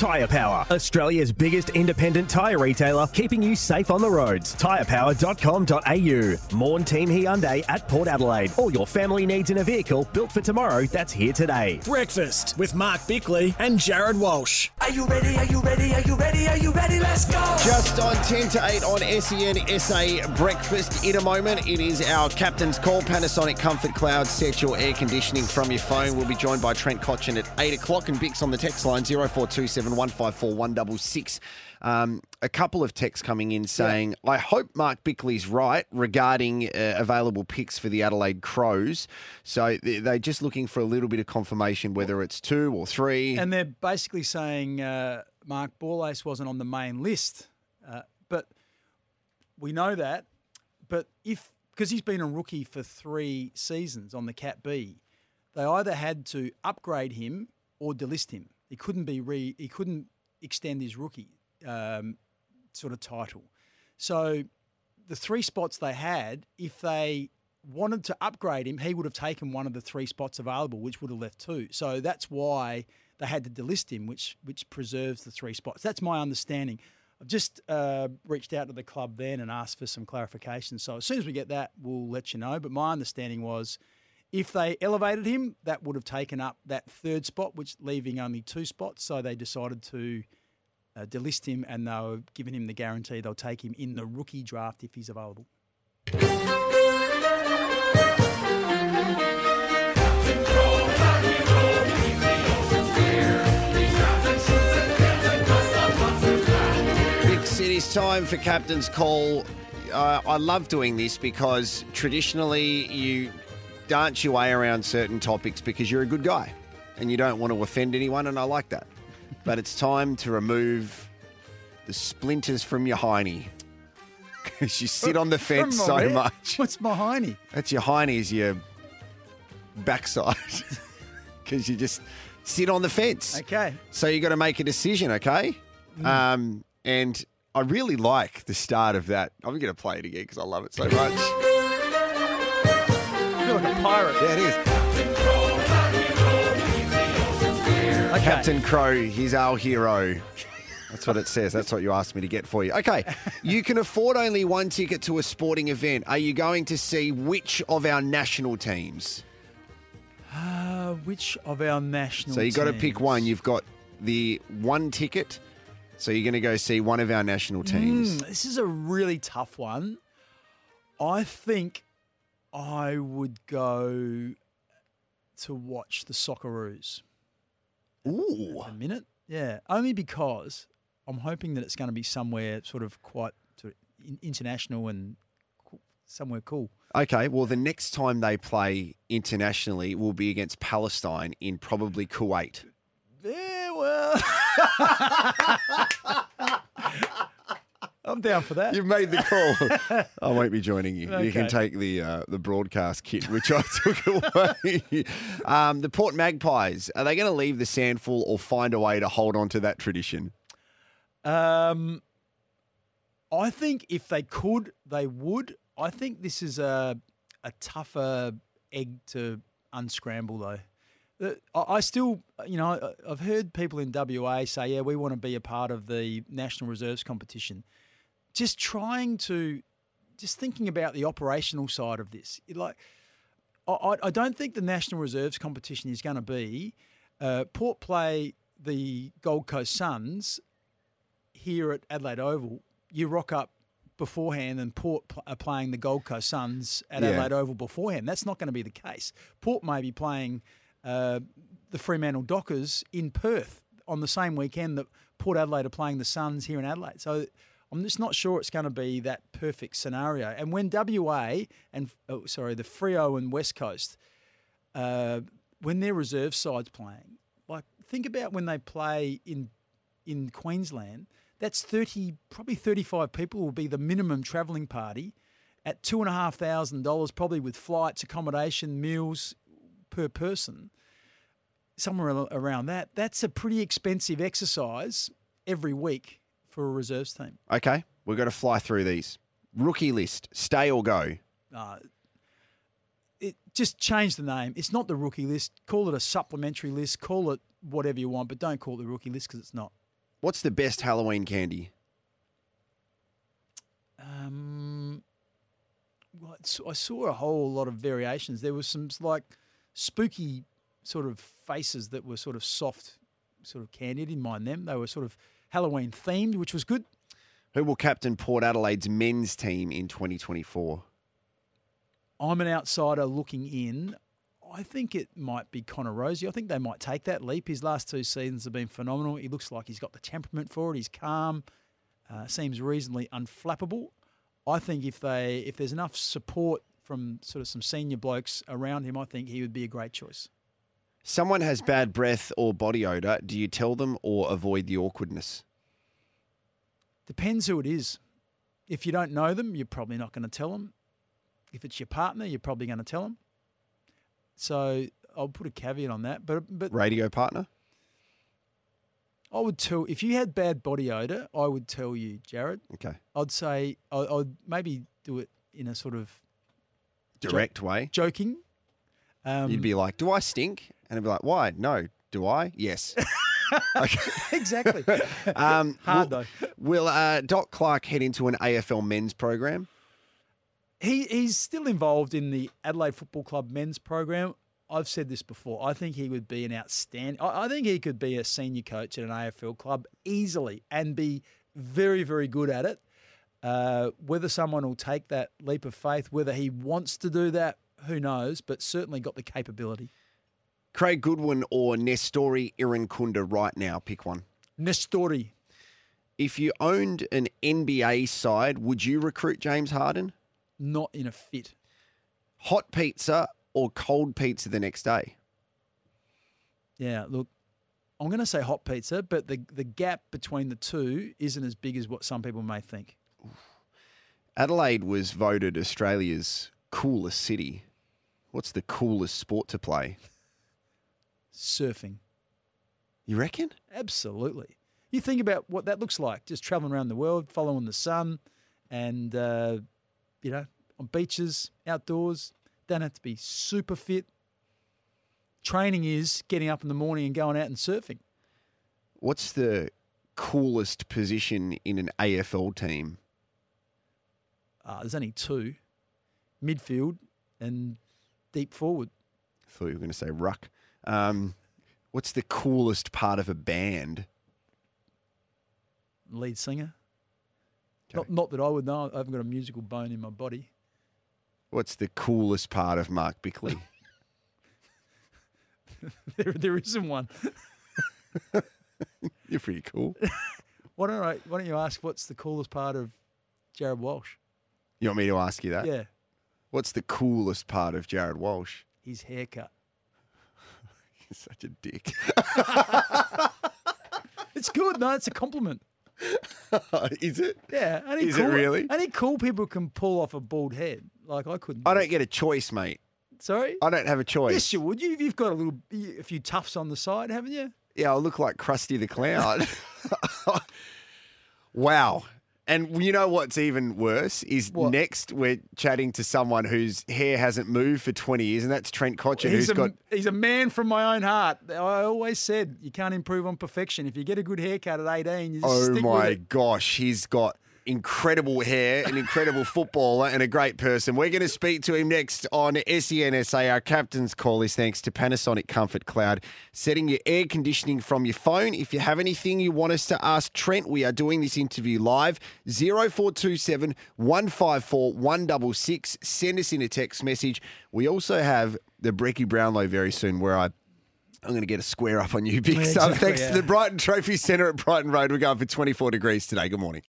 Tyre Power, Australia's biggest independent tyre retailer, keeping you safe on the roads. Tyrepower.com.au. Morn Team Hyundai at Port Adelaide. All your family needs in a vehicle built for tomorrow that's here today. Breakfast with Mark Bickley and Jared Walsh. Are you ready? Are you ready? Are you ready? Are you ready? Let's go! Just on 10 to 8 on SEN SA Breakfast. In a moment, it is our captain's call. Panasonic Comfort Cloud. Set your air conditioning from your phone. We'll be joined by Trent Cotchin at 8 o'clock and Bicks on the text line 0427 154 166. Um, a couple of texts coming in saying, I hope Mark Bickley's right regarding uh, available picks for the Adelaide Crows. So they- they're just looking for a little bit of confirmation whether it's two or three. And they're basically saying uh, Mark Borlase wasn't on the main list. Uh, but we know that. But if, because he's been a rookie for three seasons on the Cat B, they either had to upgrade him or delist him. He couldn't be re, he couldn't extend his rookie um, sort of title. So the three spots they had, if they wanted to upgrade him, he would have taken one of the three spots available, which would have left two. So that's why they had to delist him, which which preserves the three spots. That's my understanding. I've just uh, reached out to the club then and asked for some clarification. So as soon as we get that, we'll let you know. But my understanding was, if they elevated him, that would have taken up that third spot, which leaving only two spots. So they decided to uh, delist him, and they were giving him the guarantee they'll take him in the rookie draft if he's available. It is time for Captain's Call. Uh, I love doing this because traditionally you dance your way around certain topics because you're a good guy and you don't want to offend anyone, and I like that. But it's time to remove the splinters from your hiney because you sit on the fence so where? much. What's my hiney? That's your hiney is your backside because you just sit on the fence. Okay. So you got to make a decision, okay? Mm. Um, and I really like the start of that. I'm going to play it again because I love it so much. Feel like a pirate. Yeah, it is. Okay. Captain Crow, he's our hero. That's what it says. That's what you asked me to get for you. Okay, you can afford only one ticket to a sporting event. Are you going to see which of our national teams? Uh, which of our national So you've got to pick one. You've got the one ticket. So you're going to go see one of our national teams. Mm, this is a really tough one. I think I would go to watch the Socceroos. Ooh. A minute? Yeah, only because I'm hoping that it's going to be somewhere sort of quite sort of in- international and somewhere cool. Okay, well, the next time they play internationally will be against Palestine in probably Kuwait. Yeah, well. I'm down for that. You've made the call. I won't be joining you. You can take the uh, the broadcast kit, which I took away. um, the Port Magpies, are they going to leave the SANFL or find a way to hold on to that tradition? Um, I think if they could, they would. I think this is a a tougher egg to unscramble, though. I I still, you know, I've heard people in WA say, "Yeah, we want to be a part of the national reserves competition." Just trying to, just thinking about the operational side of this, like. I- I, don't think the national reserves competition is going to be uh, Port play the Gold Coast Suns here at Adelaide Oval. You rock up beforehand, and Port pl- are playing the Gold Coast Suns at Yeah. Adelaide Oval beforehand. That's not going to be the case. Port may be playing uh, the Fremantle Dockers in Perth on the same weekend that Port Adelaide are playing the Suns here in Adelaide. So I'm just not sure it's going to be that perfect scenario. And when WA and oh, sorry, the Freo and West Coast, uh, when their reserve sides playing, like think about when they play in in Queensland. That's thirty, probably thirty-five people will be the minimum travelling party at two and a half thousand dollars, probably with flights, accommodation, meals per person. Somewhere around that. That's a pretty expensive exercise every week for a reserves team. Okay, we've got to fly through these. Rookie list, stay or go. Uh, it just change the name. It's not the rookie list. Call it a supplementary list. Call it whatever you want, but don't call it the rookie list because it's not. What's the best Halloween candy? Um, well, I saw a whole lot of variations. There was some like spooky sort of faces that were sort of soft, sort of candy. I didn't mind them. They were sort of Halloween themed, which was good. Who will captain Port Adelaide's men's team in 2024? I'm an outsider looking in. I think it might be Connor Rozee. I think they might take that leap. His last two seasons have been phenomenal. He looks like he's got the temperament for it. He's calm, uh, seems reasonably unflappable. I think if they if there's enough support from sort of some senior blokes around him, I think he would be a great choice. Someone has bad breath or body odor. Do you tell them or avoid the awkwardness? Depends who it is. If you don't know them, you're probably not going to tell them. If it's your partner, you're probably going to tell them. So I'll put a caveat on that. But but Radio partner? I would tell if you had bad body odor, I would tell you, Jared. Okay. I'd say I- I'd maybe do it in a sort of Direct way. joking. Um, You'd be like, "Do I stink?" And I'd be like, "Why? No. Do I? Yes." exactly Um, hard will, though. will uh, Doc Clarke head into an AFL men's program? He he's still involved in the Adelaide Football Club men's program. I've said this before. I think he would be an outstanding. I, I think he could be a senior coach at an AFL club easily and be very very good at it. Uh, whether someone will take that leap of faith, whether he wants to do that, who knows? But certainly got the capability. Craig Goodwin or Nestory Irankunda right now? Pick one. Nestory, If you owned an NBA side, would you recruit James Harden? not in a fit. Hot pizza or cold pizza the next day? Yeah, look, I'm going to say hot pizza, but the the gap between the two isn't as big as what some people may think. Adelaide was voted Australia's coolest city. What's the coolest sport to play? Surfing, You reckon? absolutely. You think about what that looks like, just traveling around the world, following the sun, and uh, you know, on beaches, outdoors. Don't have to be super fit. Training is getting up in the morning and going out and surfing. What's the coolest position in an AFL team? Uh, there's only two, midfield and deep forward. I thought you were going to say ruck. Um, what's the coolest part of a band? lead singer. Okay. Not, not that I would know. I haven't got a musical bone in my body. What's the coolest part of Mark Bickley? there, there isn't one. You're pretty cool. Why don't I? Why don't you ask what's the coolest part of Jared Walsh? You want me to ask you that? Yeah, What's the coolest part of Jared Walsh? his haircut. He's such a dick. It's good. No, it's a compliment. Is it? Yeah, only Is it cool, really? Only cool people can pull off a bald head. Like I couldn't. I do don't it. get a choice, mate. Sorry. I don't have a choice. Yes, you would. You, you've got a little, a few tufts on the side, haven't you? Yeah, I look like Krusty the Clown. wow. And you know what's even worse is What? next we're chatting to someone whose hair hasn't moved for 20 years, and that's Trent Cotchin, He's who's a, got. he's a man from my own heart. I always said you can't improve on perfection. If you get a good haircut at 18, you just Oh stick with my it. gosh, he's got incredible hair, an incredible footballer, and a great person. We're going to speak to him next on SENSA. Our captain's call is thanks to Panasonic Comfort Cloud, setting your air conditioning from your phone. If you have anything you want us to ask Trent, we are doing this interview live. 0427 154 166. Send us in a text message. We also have the Brecky Brownlow very soon, where I I'm going to get a square up on you, big Yeah, son. exactly, Thanks yeah. to the Brighton Trophy Centre at Brighton Road. We're going for 24 degrees today. Good morning.